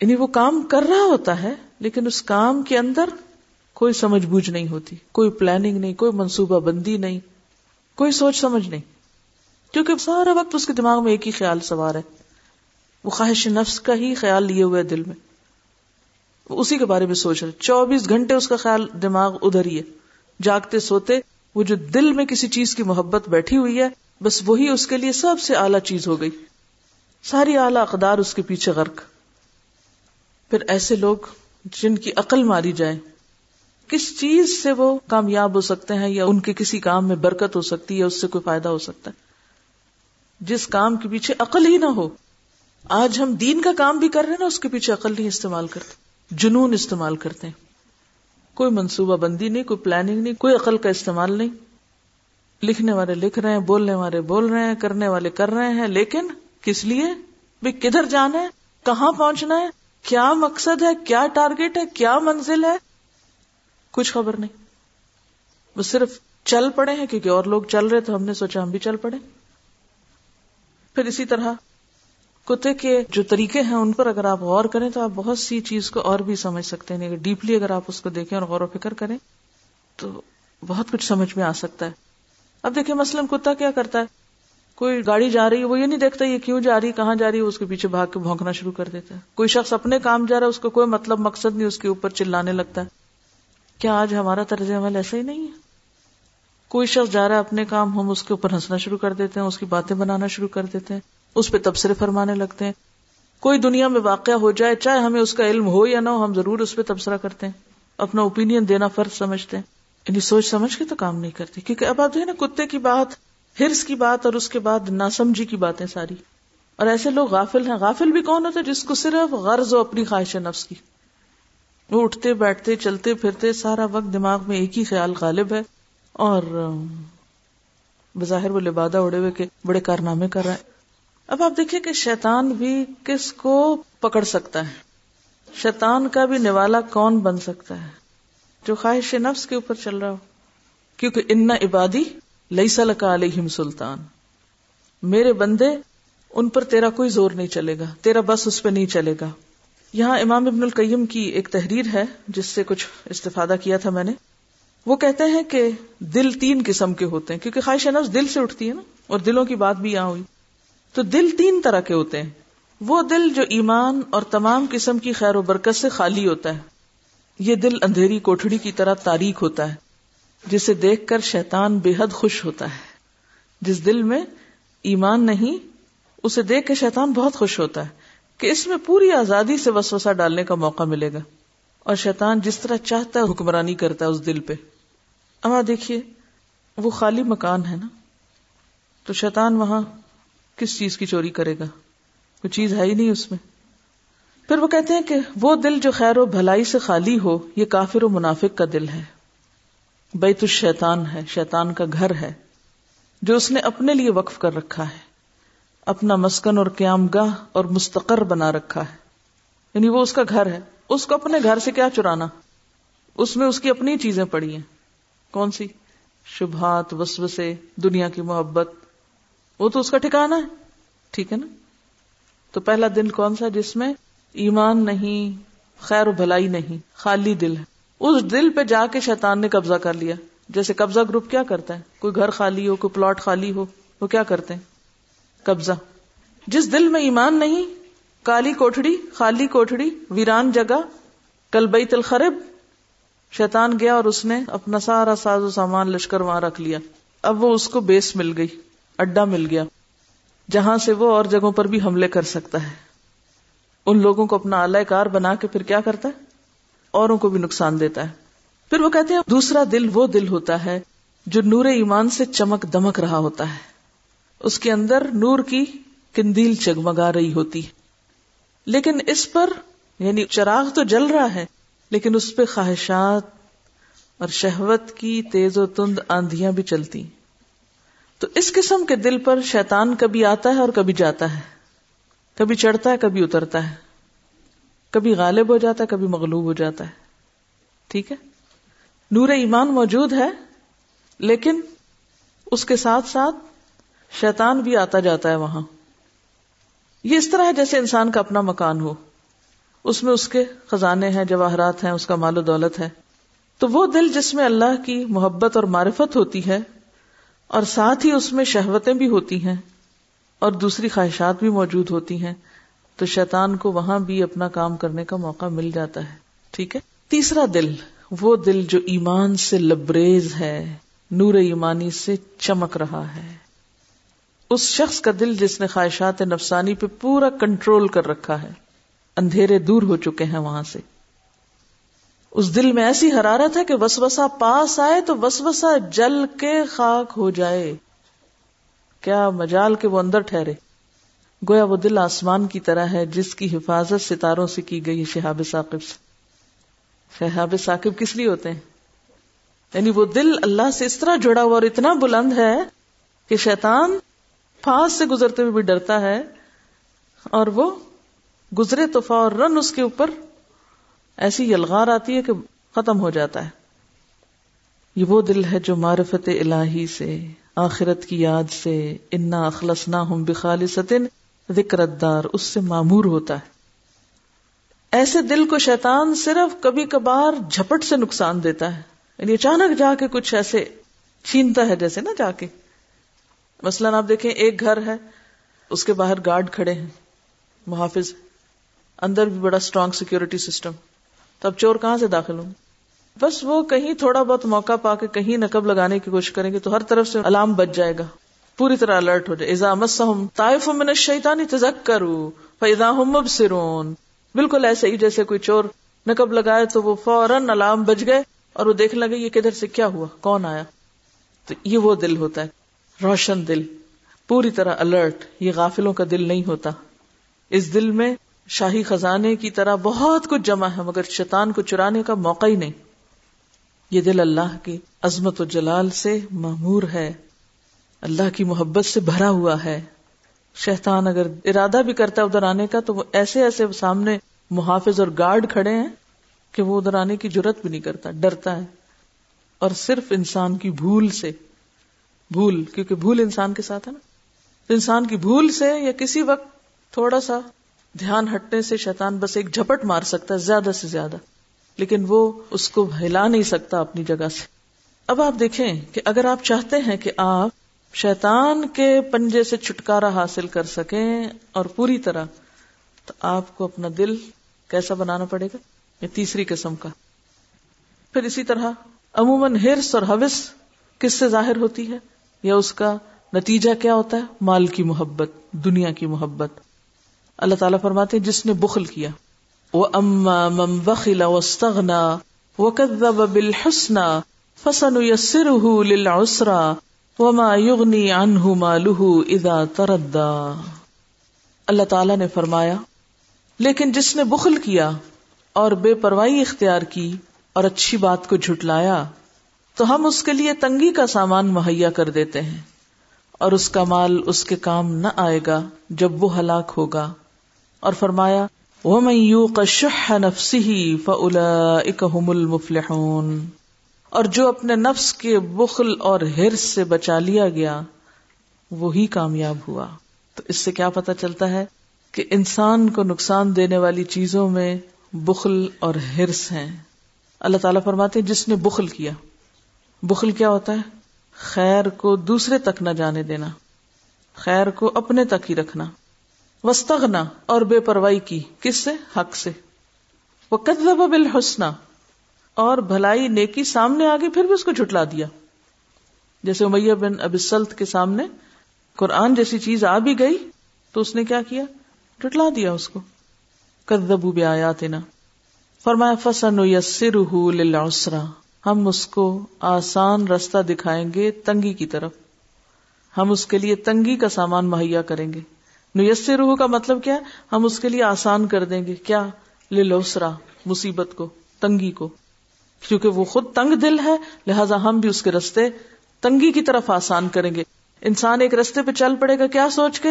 A: یعنی وہ کام کر رہا ہوتا ہے، لیکن اس کام کے اندر کوئی سمجھ بوجھ نہیں ہوتی، کوئی پلاننگ نہیں، کوئی منصوبہ بندی نہیں، کوئی سوچ سمجھ نہیں۔ کیونکہ سارا وقت اس کے دماغ میں ایک ہی خیال سوار ہے۔ وہ خواہش نفس کا ہی خیال لیے ہوئے دل میں۔ وہ اسی کے بارے میں سوچ رہے چوبیس گھنٹے اس کا خیال دماغ ادھر ہی ہے۔ جاگتے سوتے وہ جو دل میں کسی چیز کی محبت بیٹھی ہوئی ہے، بس وہی اس کے لیے سب سے اعلیٰ چیز ہو گئی۔ ساری اعلی اقدار اس کے پیچھے غرق۔ پھر ایسے لوگ جن کی عقل ماری جائے، کس چیز سے وہ کامیاب ہو سکتے ہیں یا ان کے کسی کام میں برکت ہو سکتی ہے، اس سے کوئی فائدہ ہو سکتا ہے؟ جس کام کے پیچھے عقل ہی نہ ہو، آج ہم دین کا کام بھی کر رہے ہیں نا، اس کے پیچھے عقل نہیں استعمال کرتے، جنون استعمال کرتے ہیں۔ کوئی منصوبہ بندی نہیں، کوئی پلاننگ نہیں، کوئی عقل کا استعمال نہیں۔ لکھنے والے لکھ رہے ہیں، بولنے والے بول رہے ہیں، کرنے والے کر رہے ہیں، لیکن کس لیے؟ بھی کدھر جانا ہے؟ کہاں پہنچنا ہے؟ کیا مقصد ہے؟ کیا ٹارگیٹ ہے؟ کیا منزل ہے؟ کچھ خبر نہیں۔ وہ صرف چل پڑے ہیں کیونکہ اور لوگ چل رہے تو ہم نے سوچا ہم بھی چل پڑے۔ پھر اسی طرح کتے کے جو طریقے ہیں ان پر اگر آپ غور کریں تو آپ بہت سی چیز کو اور بھی سمجھ سکتے ہیں۔ ڈیپلی اگر آپ اس کو دیکھیں اور غور و فکر کریں تو بہت کچھ سمجھ میں آ سکتا ہے۔ اب دیکھیں مثلاً کتا کیا کرتا ہے؟ کوئی گاڑی جا رہی ہے، وہ یہ نہیں دیکھتا یہ کیوں جا رہی ہے کہاں جا رہی ہے اس کے پیچھے بھاگ کے بھونکنا شروع کر دیتا ہے۔ کوئی شخص اپنے کام جا رہا ہے، اس کو کوئی مطلب مقصد نہیں، اس کے اوپر چلانے لگتا ہے۔ کیا آج ہمارا طرز عمل ایسا ہی نہیں ہے؟ کوئی شخص جا رہا ہے، اپنے کام ہم اس کے اوپر ہنسنا شروع کر دیتے ہیں، اس کی باتیں بنانا شروع کر دیتے ہیں، اس پہ تبصرے فرمانے لگتے ہیں۔ کوئی دنیا میں واقع ہو جائے، چاہے ہمیں اس کا علم ہو یا نہ ہو، ہم ضرور اس پہ تبصرہ کرتے ہیں۔ اپنا اوپین دینا فرض سمجھتے ہیں۔ یعنی سوچ سمجھ کے تو کام نہیں کرتے، کیونکہ اب آپ جو ہے نا، کتے کی بات ہرس کی بات اور اس کے بعد ناسمجھی کی باتیں ساری۔ اور ایسے لوگ غافل ہیں۔ غافل بھی کون ہوتے جس کو صرف غرض ہو اپنی خواہش نفس کی؟ وہ اٹھتے، بیٹھتے، چلتے، پھرتے، سارا وقت دماغ میں ایک ہی خیال غالب ہے۔ اور بظاہر وہ لبادہ اڑے ہوئے کے بڑے کارنامے کر رہے ہیں اب آپ دیکھیے کہ شیطان بھی کس کو پکڑ سکتا ہے؟ شیطان کا بھی نوالا کون بن سکتا ہے؟ جو خواہش نفس کے اوپر چل رہا ہو۔ کیونکہ ان عبادی لئی سلکا علیہم سلطان۔ میرے بندے، ان پر تیرا کوئی زور نہیں چلے گا، تیرا بس اس پہ نہیں چلے گا۔ یہاں امام ابن القیم کی ایک تحریر ہے، جس سے کچھ استفادہ کیا تھا میں نے۔ وہ کہتے ہیں کہ دل تین قسم کے ہوتے ہیں، کیونکہ خواہش نفس دل سے اٹھتی ہے نا، اور دلوں کی بات بھی یہاں ہوئی۔ تو دل تین طرح کے ہوتے ہیں۔ وہ دل جو ایمان اور تمام قسم کی خیر و برکت سے خالی ہوتا ہے۔ یہ دل اندھیری کوٹڑی کی طرح تاریخ ہوتا ہے۔ جسے دیکھ کر شیطان بے حد خوش ہوتا ہے۔ جس دل میں ایمان نہیں، اسے دیکھ کے شیطان بہت خوش ہوتا ہے کہ اس میں پوری آزادی سے وسوسہ ڈالنے کا موقع ملے گا۔ اور شیطان جس طرح چاہتا ہے حکمرانی کرتا ہے اس دل پہ۔ اما دیکھیے، وہ خالی مکان ہے نا۔ تو شیطان وہاں کس چیز کی چوری کرے گا؟ کوئی چیز ہے ہی نہیں اس میں۔ پھر وہ کہتے ہیں کہ وہ دل جو خیر و بھلائی سے خالی ہو، یہ کافر و منافق کا دل ہے۔ بیت الشیطان ہے، شیطان کا گھر ہے، جو اس نے اپنے لیے وقف کر رکھا ہے۔ اپنا مسکن اور قیام گاہ اور مستقر بنا رکھا ہے۔ یعنی وہ اس کا گھر ہے۔ اس کو اپنے گھر سے کیا چرانا؟ اس میں اس کی اپنی چیزیں پڑی ہیں۔ کون سی؟ شبہات، وسوسے، دنیا کی محبت۔ وہ تو اس کا ٹھکانا ہے۔ ٹھیک ہے نا؟ تو پہلا دل کون سا جس میں ایمان نہیں، خیر و بھلائی نہیں، خالی دل ہے۔ اس دل پہ جا کے شیطان نے قبضہ کر لیا۔ جیسے قبضہ گروپ کیا کرتا ہے؟ کوئی گھر خالی ہو، کوئی پلاٹ خالی ہو، وہ کیا کرتے ہیں؟ قبضہ۔ جس دل میں ایمان نہیں، کالی کوٹڑی خالی کوٹڑی ویران جگہ، کل بیت الخرب، شیطان گیا اور اس نے اپنا سارا ساز و سامان، لشکر وہاں رکھ لیا۔ اب وہ اس کو بیس مل گئی، اڈا مل گیا۔ جہاں سے وہ اور جگہوں پر بھی حملے کر سکتا ہے۔ ان لوگوں کو اپنا اعلی کار بنا کے پھر کیا کرتا ہے؟ اوروں کو بھی نقصان دیتا ہے۔ پھر وہ کہتے ہیں، دوسرا دل وہ دل ہوتا ہے جو نور ایمان سے چمک دمک رہا ہوتا ہے۔ اس کے اندر نور کی کندیل چگمگا رہی ہوتی ہے۔ لیکن اس پر یعنی چراغ تو جل رہا ہے، لیکن اس پہ خواہشات اور شہوت کی تیز و تند آندیاں بھی چلتی۔ تو اس قسم کے دل پر شیطان کبھی آتا ہے اور کبھی جاتا ہے۔ کبھی چڑھتا ہے، کبھی اترتا ہے۔ کبھی غالب ہو جاتا ہے، کبھی مغلوب ہو جاتا ہے۔ ٹھیک ہے؟ نور ایمان موجود ہے، لیکن اس کے ساتھ ساتھ شیطان بھی آتا جاتا ہے وہاں۔ یہ اس طرح ہے جیسے انسان کا اپنا مکان ہو۔ اس میں اس کے خزانے ہیں، جواہرات ہیں، اس کا مال و دولت ہے۔ تو وہ دل جس میں اللہ کی محبت اور معرفت ہوتی ہے، اور ساتھ ہی اس میں شہوتیں بھی ہوتی ہیں، اور دوسری خواہشات بھی موجود ہوتی ہیں۔ تو شیطان کو وہاں بھی اپنا کام کرنے کا موقع مل جاتا ہے۔ ٹھیک ہے؟ تیسرا دل، وہ دل جو ایمان سے لبریز ہے، نور ایمانی سے چمک رہا ہے۔ اس شخص کا دل جس نے خواہشات نفسانی پہ پورا کنٹرول کر رکھا ہے، اندھیرے دور ہو چکے ہیں وہاں سے۔ اس دل میں ایسی حرارت ہے کہ وسوسا پاس آئے تو وسوسا جل کے خاک ہو جائے۔ کیا مجال کے وہ اندر ٹھہرے۔ گویا وہ دل آسمان کی طرح ہے، جس کی حفاظت ستاروں سے کی گئی شہاب ثاقب سے۔ شہاب ثاقب کس لیے ہوتے ہیں؟ یعنی وہ دل اللہ سے اس طرح جڑا ہوا اور اتنا بلند ہے کہ شیطان پھانس سے گزرتے ہوئے بھی ڈرتا ہے اور وہ گزرے تو فوراً اس کے اوپر ایسی یلغار آتی ہے کہ ختم ہو جاتا ہے۔ یہ وہ دل ہے جو معرفت الہی سے، آخرت کی یاد سے، انا اخلص نہ ہوں بخال ذکر دار، اس سے معمور ہوتا ہے۔ ایسے دل کو شیطان صرف کبھی کبھار جھپٹ سے نقصان دیتا ہے۔ یعنی اچانک جا کے کچھ ایسے چھینتا ہے جیسے نا جا کے۔ مثلاً آپ دیکھیں، ایک گھر ہے، اس کے باہر گارڈ کھڑے ہیں، محافظ اندر بھی بڑا اسٹرانگ سیکورٹی سسٹم تب چور کہاں سے داخل ہوں؟ بس وہ کہیں تھوڑا بہت موقع پا کے کہیں نقب لگانے کی کوشش کریں گے تو ہر طرف سے الارم بچ جائے گا۔ پوری طرح الرٹ ہو جائے۔ ازام طائف من شیتانی تزک کرو فضا سرون بالکل ایسے ہی جیسے کوئی چور نقب لگائے تو وہ فوراً الارم بج گئے اور وہ دیکھنے لگے، یہ کدھر سے کیا ہوا؟ کون آیا؟ تو یہ وہ دل ہوتا ہے، روشن دل۔ پوری طرح الرٹ، یہ غافلوں کا دل نہیں ہوتا۔ اس دل میں شاہی خزانے کی طرح بہت کچھ جمع ہے، مگر شیطان کو چرانے کا موقع ہی نہیں۔ یہ دل اللہ کی عظمت و جلال سے معمور ہے۔ اللہ کی محبت سے بھرا ہوا ہے۔ شیطان اگر ارادہ بھی کرتا ہے ادھر آنے کا، تو وہ ایسے ایسے سامنے محافظ اور گارڈ کھڑے ہیں کہ وہ ادھر آنے کی ضرورت بھی نہیں کرتا، ڈرتا ہے۔ اور صرف انسان کی بھول سے، بھول، کیونکہ بھول انسان کے ساتھ ہے نا۔ انسان کی بھول سے یا کسی وقت تھوڑا سا دھیان ہٹنے سے شیطان بس ایک جھپٹ مار سکتا ہے، زیادہ سے زیادہ۔ لیکن وہ اس کو ہلا نہیں سکتا اپنی جگہ سے۔ اب آپ دیکھیں کہ اگر آپ چاہتے ہیں کہ آپ شیطان کے پنجے سے چھٹکارا حاصل کر سکیں اور پوری طرح، تو آپ کو اپنا دل کیسا بنانا پڑے گا؟ یہ تیسری قسم کا۔ پھر اسی طرح، عموماً ہرس اور حوث کس سے ظاہر ہوتی ہے؟ یا اس کا نتیجہ کیا ہوتا ہے؟ مال کی محبت، دنیا کی محبت۔ اللہ تعالیٰ فرماتے ہیں، جس نے بخل کیا۔ وہ اما مم وخلا وسطنا وہ کدب بالحسنا فسن یسر للعسرا۔ وما یغنی عنہ مالہ اذا تردا اللہ تعالی نے فرمایا، لیکن جس نے بخل کیا اور بے پرواہی اختیار کی اور اچھی بات کو جھٹلایا، تو ہم اس کے لیے تنگی کا سامان مہیا کر دیتے ہیں اور اس کا مال اس کے کام نہ آئے گا جب وہ ہلاک ہوگا۔ اور فرمایا، ومن يوق شح نفسه فأولئك هم المفلحون۔ اور جو اپنے نفس کے بخل اور ہرس سے بچا لیا گیا، وہی کامیاب ہوا۔ تو اس سے کیا پتا چلتا ہے کہ انسان کو نقصان دینے والی چیزوں میں بخل اور ہرس ہیں۔ اللہ تعالیٰ فرماتے جس نے بخل کیا۔ بخل کیا ہوتا ہے؟ خیر کو دوسرے تک نہ جانے دینا۔ خیر کو اپنے تک ہی رکھنا۔ وسطنا اور بے پرواہی کی۔ کس سے؟ حق سے۔ وہ قدب بالحسنہ اور بھلائی نیکی سامنے آگے پھر بھی اس کو جھٹلا دیا۔ جیسے امیہ بن اب سلط کے سامنے قرآن جیسی چیز آ بھی گئی تو اس نے کیا کیا؟ جھٹلا دیا اس کو۔ کدبو بے آیات نا فرمایا فسن یسر للعسرا ہم اس کو آسان رستہ دکھائیں گے تنگی کی طرف۔ ہم اس کے لیے تنگی کا سامان مہیا کریں گے۔ نیسر روح کا مطلب کیا ہم اس کے لیے آسان کر دیں گے۔ کیا؟ للعسرا مصیبت کو، تنگی کو۔ کیونکہ وہ خود تنگ دل ہے، لہذا ہم بھی اس کے رستے تنگی کی طرف آسان کریں گے۔ انسان ایک رستے پہ چل پڑے گا، کیا سوچ کے؟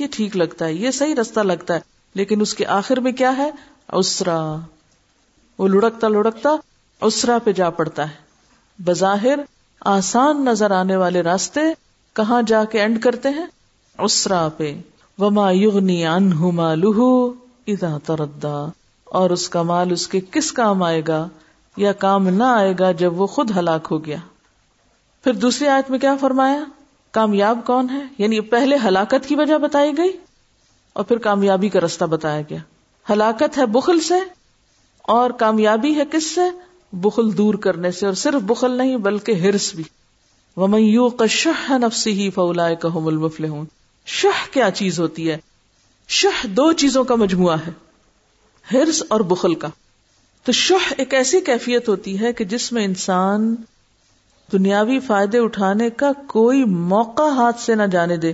A: یہ ٹھیک لگتا ہے، یہ صحیح رستہ لگتا ہے، لیکن اس کے آخر میں کیا ہے؟ اسرا وہ لڑکتا لڑکتا اسرا پہ جا پڑتا ہے۔ بظاہر آسان نظر آنے والے راستے کہاں جا کے اینڈ کرتے ہیں؟ اسرا پہ۔ وما یغنی انہ لہو ادا تردا اور اس کا مال اس کے کس کام آئے گا؟ یا کام نہ آئے گا جب وہ خود ہلاک ہو گیا۔ پھر دوسری آیت میں کیا فرمایا؟ کامیاب کون ہے؟ یعنی پہلے ہلاکت کی وجہ بتائی گئی اور پھر کامیابی کا رستہ بتایا گیا۔ ہلاکت ہے بخل سے اور کامیابی ہے کس سے؟ بخل دور کرنے سے اور صرف بخل نہیں بلکہ ہرس بھی۔ ومن شہ نفسی ہی فولا المفل ہوں شہ کیا چیز ہوتی ہے؟ شہ دو چیزوں کا مجموعہ ہے۔ ہرس اور بخل کا۔ تو شہ ایک ایسی کیفیت ہوتی ہے کہ جس میں انسان دنیاوی فائدے اٹھانے کا کوئی موقع ہاتھ سے نہ جانے دے۔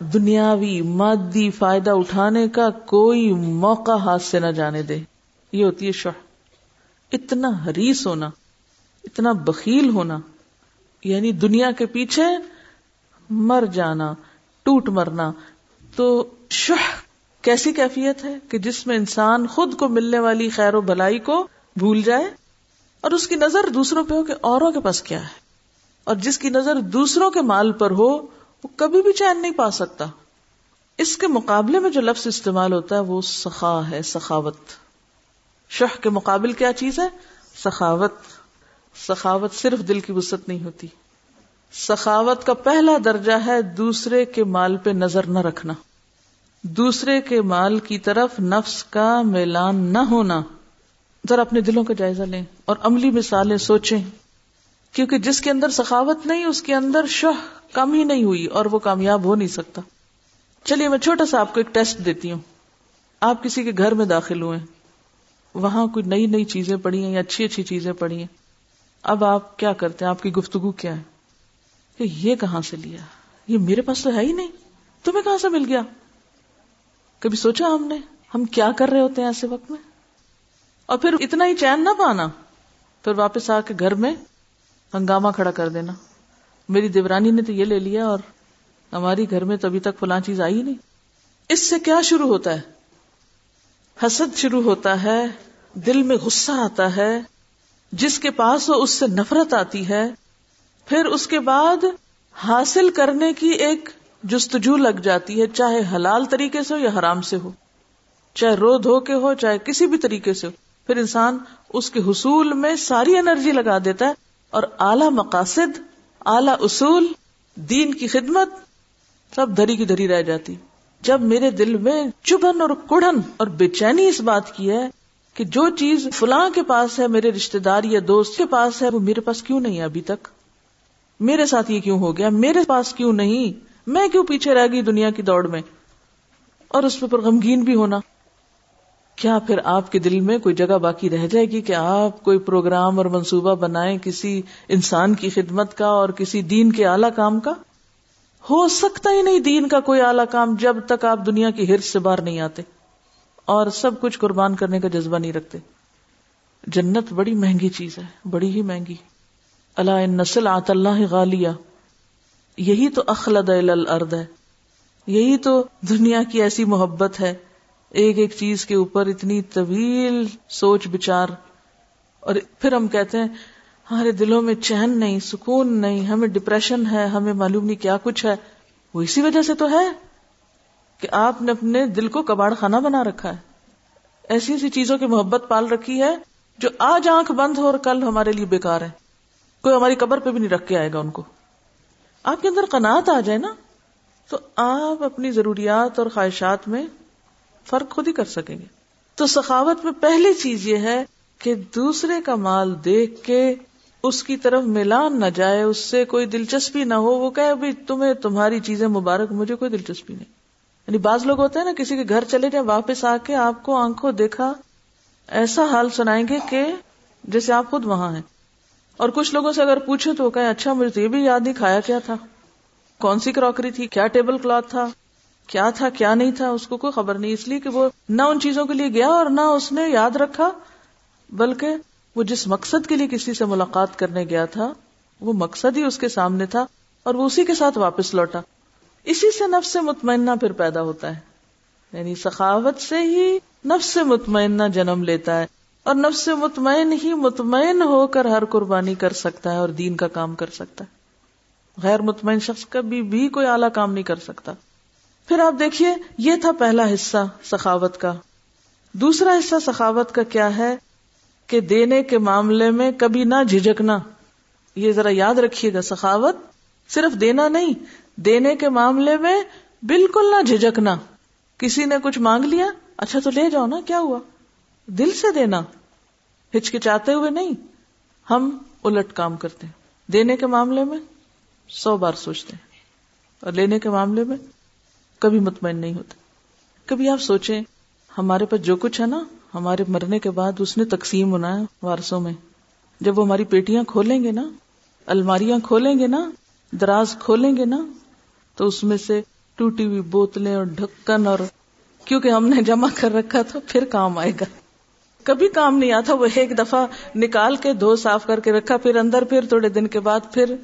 A: دنیاوی، مادی فائدہ اٹھانے کا کوئی موقع ہاتھ سے نہ جانے دے۔ یہ ہوتی ہے شہ اتنا حریص ہونا، اتنا بخیل ہونا یعنی دنیا کے پیچھے مر جانا، ٹوٹ مرنا۔ تو شہ کیسی کیفیت ہے کہ جس میں انسان خود کو ملنے والی خیر و بلائی کو بھول جائے اور اس کی نظر دوسروں پہ ہو کہ اوروں کے پاس کیا ہے؟ اور جس کی نظر دوسروں کے مال پر ہو، وہ کبھی بھی چین نہیں پا سکتا۔ اس کے مقابلے میں جو لفظ استعمال ہوتا ہے، وہ سخا ہے، سخاوت۔ شہ کے مقابل کیا چیز ہے؟ سخاوت۔ سخاوت صرف دل کی وسط نہیں ہوتی۔ سخاوت کا پہلا درجہ ہے دوسرے کے مال پہ نظر نہ رکھنا۔ دوسرے کے مال کی طرف نفس کا میلان نہ ہونا۔ ذرا اپنے دلوں کا جائزہ لیں اور عملی مثالیں سوچیں۔ کیونکہ جس کے اندر سخاوت نہیں، اس کے اندر شہ کم ہی نہیں ہوئی اور وہ کامیاب ہو نہیں سکتا۔ چلیے، میں چھوٹا سا آپ کو ایک ٹیسٹ دیتی ہوں۔ آپ کسی کے گھر میں داخل ہوئے۔ وہاں کوئی نئی نئی چیزیں پڑی ہیں یا اچھی اچھی چیزیں پڑی ہیں۔ اب آپ کیا کرتے ہیں؟ آپ کی گفتگو کیا ہے؟ کہ یہ کہاں سے لیا؟ یہ میرے پاس تو ہے ہی نہیں۔ تمہیں کہاں سے مل گیا؟ کبھی سوچا ہم نے؟ ہم کیا کر رہے ہوتے ہیں ایسے وقت میں؟ اور پھر اتنا ہی چین نہ پانا، پھر واپس آ کے گھر میں ہنگامہ کھڑا کر دینا۔ میری دیورانی نے تو یہ لے لیا اور ہماری گھر میں تو ابھی تک فلاں چیز آئی نہیں۔ اس سے کیا شروع ہوتا ہے؟ حسد شروع ہوتا ہے، دل میں غصہ آتا ہے، جس کے پاس ہو اس سے نفرت آتی ہے۔ پھر اس کے بعد حاصل کرنے کی ایک جستجو لگ جاتی ہے، چاہے حلال طریقے سے ہو یا حرام سے ہو۔ چاہے رو دھو کے ہو، چاہے کسی بھی طریقے سے ہو۔ پھر انسان اس کے حصول میں ساری انرجی لگا دیتا ہے اور اعلی مقاصد، اعلی اصول، دین کی خدمت سب دری کی دری رہ جاتی۔ جب میرے دل میں چبھن اور کڑھن اور بے چینی اس بات کی ہے کہ جو چیز فلاں کے پاس ہے، میرے رشتے دار یا دوست کے پاس ہے، وہ میرے پاس کیوں نہیں ہے ابھی تک؟ میرے ساتھ یہ کیوں ہو گیا؟ میرے پاس کیوں نہیں؟ میں کیوں پیچھے رہ گئی دنیا کی دوڑ میں؟ اور اس پر غمگین بھی ہونا۔ کیا پھر آپ کے دل میں کوئی جگہ باقی رہ جائے گی کہ آپ کوئی پروگرام اور منصوبہ بنائیں کسی انسان کی خدمت کا اور کسی دین کے اعلی کام کا؟ ہو سکتا ہی نہیں دین کا کوئی اعلی کام جب تک آپ دنیا کی ہرس سے باہر نہیں آتے اور سب کچھ قربان کرنے کا جذبہ نہیں رکھتے۔ جنت بڑی مہنگی چیز ہے، بڑی ہی مہنگی۔ اللہ نسل آت اللہ غالیہ۔ یہی تو اخلد الارض ہے۔ یہی تو دنیا کی ایسی محبت ہے۔ ایک ایک چیز کے اوپر اتنی طویل سوچ بچار۔ اور پھر ہم کہتے ہیں، ہمارے دلوں میں چین نہیں، سکون نہیں، ہمیں ڈپریشن ہے، ہمیں معلوم نہیں کیا کچھ ہے۔ وہ اسی وجہ سے تو ہے کہ آپ نے اپنے دل کو کباڑ خانہ بنا رکھا ہے۔ ایسی ایسی چیزوں کی محبت پال رکھی ہے جو آج آنکھ بند ہو اور کل ہمارے لیے بیکار ہے۔ کوئی ہماری قبر پہ بھی نہیں رکھ کے آئے گا ان کو۔ آپ کے اندر قناعت آ جائے نا، تو آپ اپنی ضروریات اور خواہشات میں فرق خود ہی کر سکیں گے۔ تو سخاوت میں پہلی چیز یہ ہے کہ دوسرے کا مال دیکھ کے اس کی طرف ملان نہ جائے، اس سے کوئی دلچسپی نہ ہو، وہ کہ تمہیں تمہاری چیزیں مبارک، مجھے کوئی دلچسپی نہیں۔ یعنی بعض لوگ ہوتے ہیں نا، کسی کے گھر چلے جائیں، واپس آ کے آپ کو آنکھوں دیکھا، ایسا حال سنائیں گے کہ جیسے آپ خود وہاں ہیں۔ اور کچھ لوگوں سے اگر پوچھو تو وہ کہیں اچھا مجھے تو یہ بھی یاد نہیں، کھایا کیا تھا؟ کون سی کراکری تھی؟ کیا ٹیبل کلاتھ تھا؟ کیا تھا، کیا نہیں تھا؟ اس کو کوئی خبر نہیں، اس لیے کہ وہ نہ ان چیزوں کے لیے گیا اور نہ اس نے یاد رکھا، بلکہ وہ جس مقصد کے لیے کسی سے ملاقات کرنے گیا تھا، وہ مقصد ہی اس کے سامنے تھا اور وہ اسی کے ساتھ واپس لوٹا۔ اسی سے نفس سے مطمئنہ پھر پیدا ہوتا ہے۔ یعنی سخاوت سے ہی نفس سے مطمئنہ جنم لیتا ہے۔ اور نفس سے مطمئن ہی مطمئن ہو کر ہر قربانی کر سکتا ہے اور دین کا کام کر سکتا ہے۔ غیر مطمئن شخص کبھی بھی کوئی اعلی کام نہیں کر سکتا۔ پھر آپ دیکھیے، یہ تھا پہلا حصہ سخاوت کا۔ دوسرا حصہ سخاوت کا کیا ہے؟ کہ دینے کے معاملے میں کبھی نہ جھجکنا۔ یہ ذرا یاد رکھیے گا، سخاوت صرف دینا نہیں، دینے کے معاملے میں بالکل نہ جھجکنا۔ کسی نے کچھ مانگ لیا اچھا تو لے جاؤ نا، کیا ہوا؟ دل سے دینا، ہچکچاتے ہوئے نہیں، ہم الٹ کام کرتے ہیں۔ دینے کے معاملے میں سو بار سوچتے ہیں، اور لینے کے معاملے میں کبھی مطمئن نہیں ہوتے۔ کبھی آپ سوچیں، ہمارے پاس جو کچھ ہے نا، ہمارے مرنے کے بعد اس نے تقسیم ہونا ہے وارسوں میں۔ جب وہ ہماری پیٹیاں کھولیں گے نا، الماریاں کھولیں گے نا، دراز کھولیں گے نا، تو اس میں سے ٹوٹی ہوئی بوتلیں اور ڈھکن اور، کیونکہ ہم نے جمع کر رکھا تھا، پھر کام آئے گا۔ کبھی کام نہیں آتا، وہ ایک دفعہ نکال کے دھو صاف کر کے رکھا، پھر اندر، پھر تھوڑے دن کے بعد پھر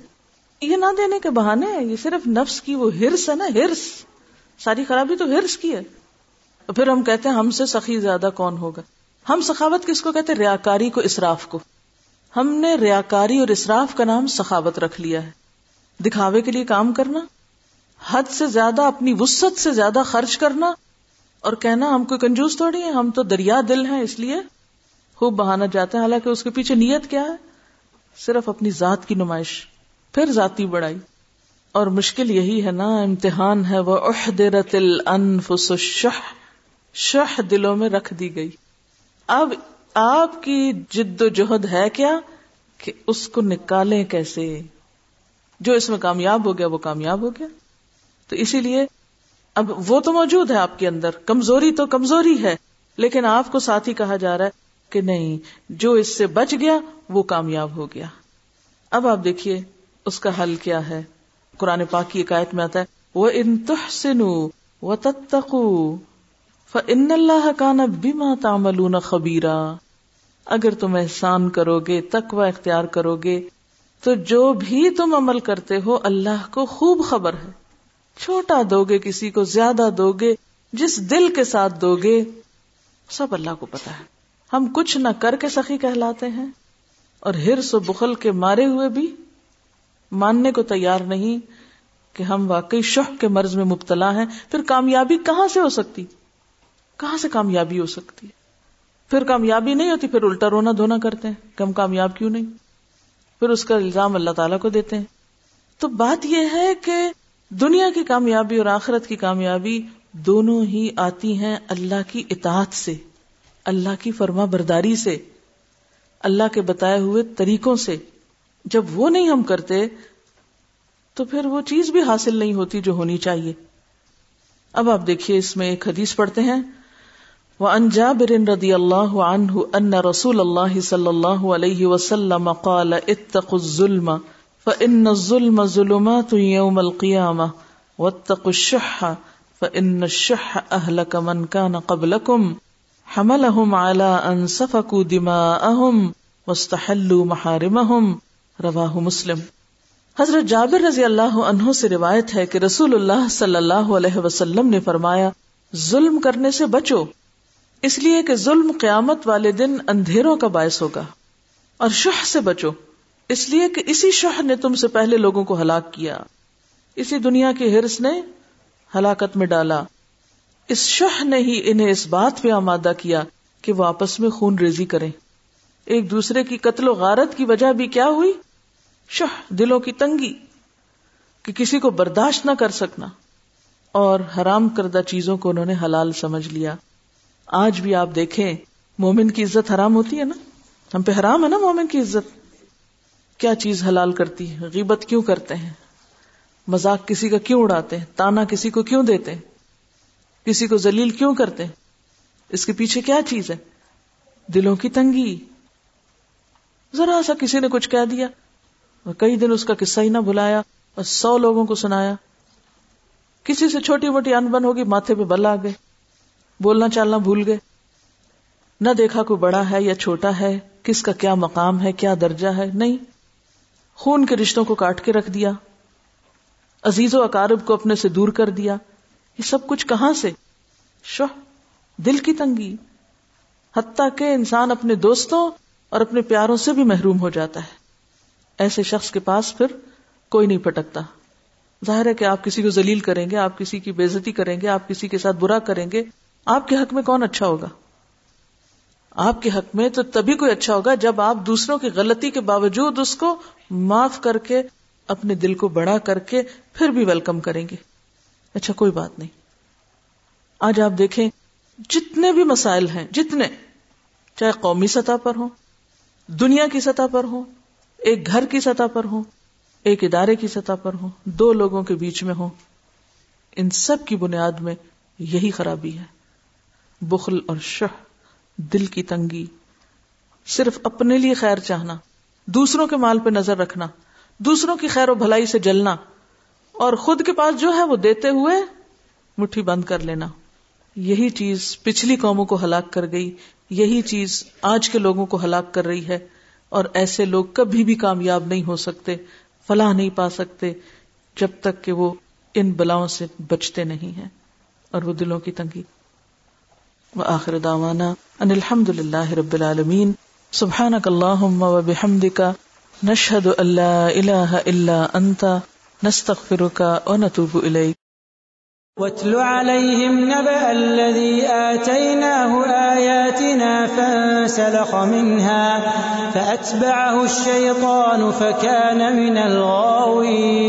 A: یہ نہ دینے کے بہانے ہیں، یہ صرف نفس کی وہ ہرس ہے نا، ہرس۔ ساری خرابی تو ہرس کی ہے۔ پھر ہم کہتے ہیں، ہم سے سخی زیادہ کون ہوگا؟ ہم سخاوت کس کو کہتے ہیں؟ ریاکاری کو، اسراف کو۔ ہم نے ریاکاری اور اسراف کا نام سخاوت رکھ لیا ہے۔ دکھاوے کے لیے کام کرنا، حد سے زیادہ اپنی وسط سے زیادہ خرچ کرنا اور کہنا ہم کوئی کنجوس تھوڑی ہے ہم تو دریا دل ہیں اس لیے خوب بہانا جاتا ہے حالانکہ اس کے پیچھے نیت کیا ہے؟ صرف اپنی ذات کی نمائش، پھر ذاتی بڑائی۔ اور مشکل یہی ہے نا، امتحان ہے۔ وہ احدرت الانفس الشح، شح دلوں میں رکھ دی گئی۔ اب آپ کی جد و جہد ہے کیا کہ اس کو نکالیں کیسے؟ جو اس میں کامیاب ہو گیا، وہ کامیاب ہو گیا۔ تو اسی لیے اب وہ تو موجود ہے آپ کے اندر۔ کمزوری تو کمزوری ہے، لیکن آپ کو ساتھ ہی کہا جا رہا ہے کہ نہیں، جو اس سے بچ گیا، وہ کامیاب ہو گیا۔ اب آپ دیکھیے، اس کا حل کیا ہے۔ قرآن پاک کی ایک میں آتا ہے وہ ان تحسن و تتقو فن اللہ کا نہ تعملون خبیرا اگر تم احسان کرو گے تقوی اختیار کرو گے تو جو بھی تم عمل کرتے ہو، اللہ کو خوب خبر ہے۔ چھوٹا دو گے کسی کو زیادہ دو گے جس دل کے ساتھ دو گے سب اللہ کو پتا ہے۔ ہم کچھ نہ کر کے سخی کہلاتے ہیں۔ اور ہرس و بخل کے مارے ہوئے بھی ماننے کو تیار نہیں کہ ہم واقعی شوق کے مرض میں مبتلا ہیں۔ پھر کامیابی کہاں سے ہو سکتی؟ کہاں سے کامیابی ہو سکتی؟ ہے پھر کامیابی نہیں ہوتی، پھر الٹا رونا دھونا کرتے ہیں کہ ہم کامیاب کیوں نہیں؟ پھر اس کا الزام اللہ تعالیٰ کو دیتے ہیں۔ تو بات یہ ہے کہ دنیا کی کامیابی اور آخرت کی کامیابی دونوں ہی آتی ہیں اللہ کی اطاعت سے، اللہ کی فرما برداری سے، اللہ کے بتائے ہوئے طریقوں سے۔ جب وہ نہیں ہم کرتے، تو پھر وہ چیز بھی حاصل نہیں ہوتی جو ہونی چاہیے۔ اب آپ دیکھیے اس میں ایک حدیث پڑھتے ہیں۔ وہ انجا برن ردی اللہ عنہ ان رسول اللہ صلی اللہ علیہ وسلم قال اتق الظلم فإن الظلم ظلمات يوم القيامة واتقوا الشح فإن الشح أهلك من كان قبلكم حملهم على أن سفكوا دماءهم واستحلوا محارمهم روا مسلم۔ حضرت جابر رضی اللہ عنہ سے روایت ہے کہ رسول اللہ صلی اللہ علیہ وسلم نے فرمایا، ظلم کرنے سے بچو، اس لیے کہ ظلم قیامت والے دن اندھیروں کا باعث ہوگا، اور شہ سے بچو۔ اس لیے کہ اسی شہ نے تم سے پہلے لوگوں کو ہلاک کیا۔ اسی دنیا کے ہرس نے ہلاکت میں ڈالا۔ اس شہ نے ہی انہیں اس بات پہ آمادہ کیا کہ وہ آپس میں خون ریزی کریں۔ ایک دوسرے کی قتل و غارت کی وجہ بھی کیا ہوئی؟ شہ دلوں کی تنگی کہ کسی کو برداشت نہ کر سکنا۔ اور حرام کردہ چیزوں کو انہوں نے حلال سمجھ لیا۔ آج بھی آپ دیکھیں، مومن کی عزت حرام ہوتی ہے نا؟ ہم پہ حرام ہے نا مومن کی عزت؟ کیا چیز حلال کرتی ہے غیبت کیوں کرتے ہیں؟ مزاق کسی کا کیوں اڑاتے ہیں؟ تانا کسی کو کیوں دیتے ہیں؟ کسی کو ذلیل کیوں کرتے ہیں؟ اس کے پیچھے کیا چیز ہے؟ دلوں کی تنگی۔ ذرا سا کسی نے کچھ کہہ دیا اور کئی دن اس کا قصہ ہی نہ بھلایا اور سو لوگوں کو سنایا۔ کسی سے چھوٹی موٹی انبن ہوگی، ماتھے پہ بل آ گئے۔ بولنا چالنا بھول گئے۔ نہ دیکھا کوئی بڑا ہے یا چھوٹا ہے، کس کا کیا مقام ہے، کیا درجہ ہے؟ نہیں۔ خون کے رشتوں کو کاٹ کے رکھ دیا، عزیز و اکارب کو اپنے سے دور کر دیا۔ یہ سب کچھ کہاں سے؟ شوہ، دل کی تنگی۔ حتیٰ کہ انسان اپنے دوستوں اور اپنے پیاروں سے بھی محروم ہو جاتا ہے۔ ایسے شخص کے پاس پھر کوئی نہیں پٹکتا ظاہر ہے کہ آپ کسی کو ذلیل کریں گے، آپ کسی کی بےزتی کریں گے، آپ کسی کے ساتھ برا کریں گے۔ آپ کے حق میں کون اچھا ہوگا؟ آپ کے حق میں تو تبھی کوئی اچھا ہوگا جب آپ دوسروں کی غلطی کے باوجود اس کو معاف کر کے اپنے دل کو بڑا کر کے پھر بھی ویلکم کریں گے۔ اچھا کوئی بات نہیں۔ آج آپ دیکھیں جتنے بھی مسائل ہیں، جتنے، چاہے قومی سطح پر ہوں، دنیا کی سطح پر ہوں، ایک گھر کی سطح پر ہوں، ایک ادارے کی سطح پر ہوں، دو لوگوں کے بیچ میں ہوں، ان سب کی بنیاد میں یہی خرابی ہے۔ بخل اور شہ دل کی تنگی، صرف اپنے لیے خیر چاہنا، دوسروں کے مال پہ نظر رکھنا، دوسروں کی خیر و بھلائی سے جلنا، اور خود کے پاس جو ہے وہ دیتے ہوئے مٹھی بند کر لینا۔ یہی چیز پچھلی قوموں کو ہلاک کر گئی، یہی چیز آج کے لوگوں کو ہلاک کر رہی ہے، اور ایسے لوگ کبھی بھی کامیاب نہیں ہو سکتے، فلاح نہیں پا سکتے، جب تک کہ وہ ان بلاؤں سے بچتے نہیں ہیں، اور وہ دلوں کی تنگی۔ وآخر دعوانا ان الحمد لله رب العالمين سبحانك اللهم وبحمدك نشهد ان لا اله الا انت نستغفرك ونتوب اليك
B: واتل عليهم نبأ الذي آتيناه آياتنا فانسلخ منها فأتبعه الشيطان فكان من الغاوين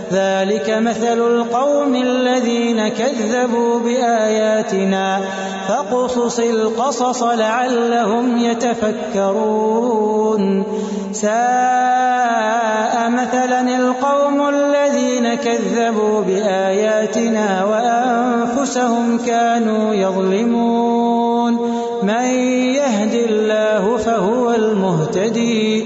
B: ذلك مثل القوم الذين كذبوا بآياتنا فقصص القصص لعلهم يتفكرون. ساء مثلا القوم الذين كذبوا بآياتنا وأنفسهم كانوا يظلمون. من يهد الله فهو المهتدي.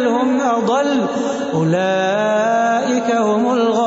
B: بل هم أضل. أولئك هم الغالبون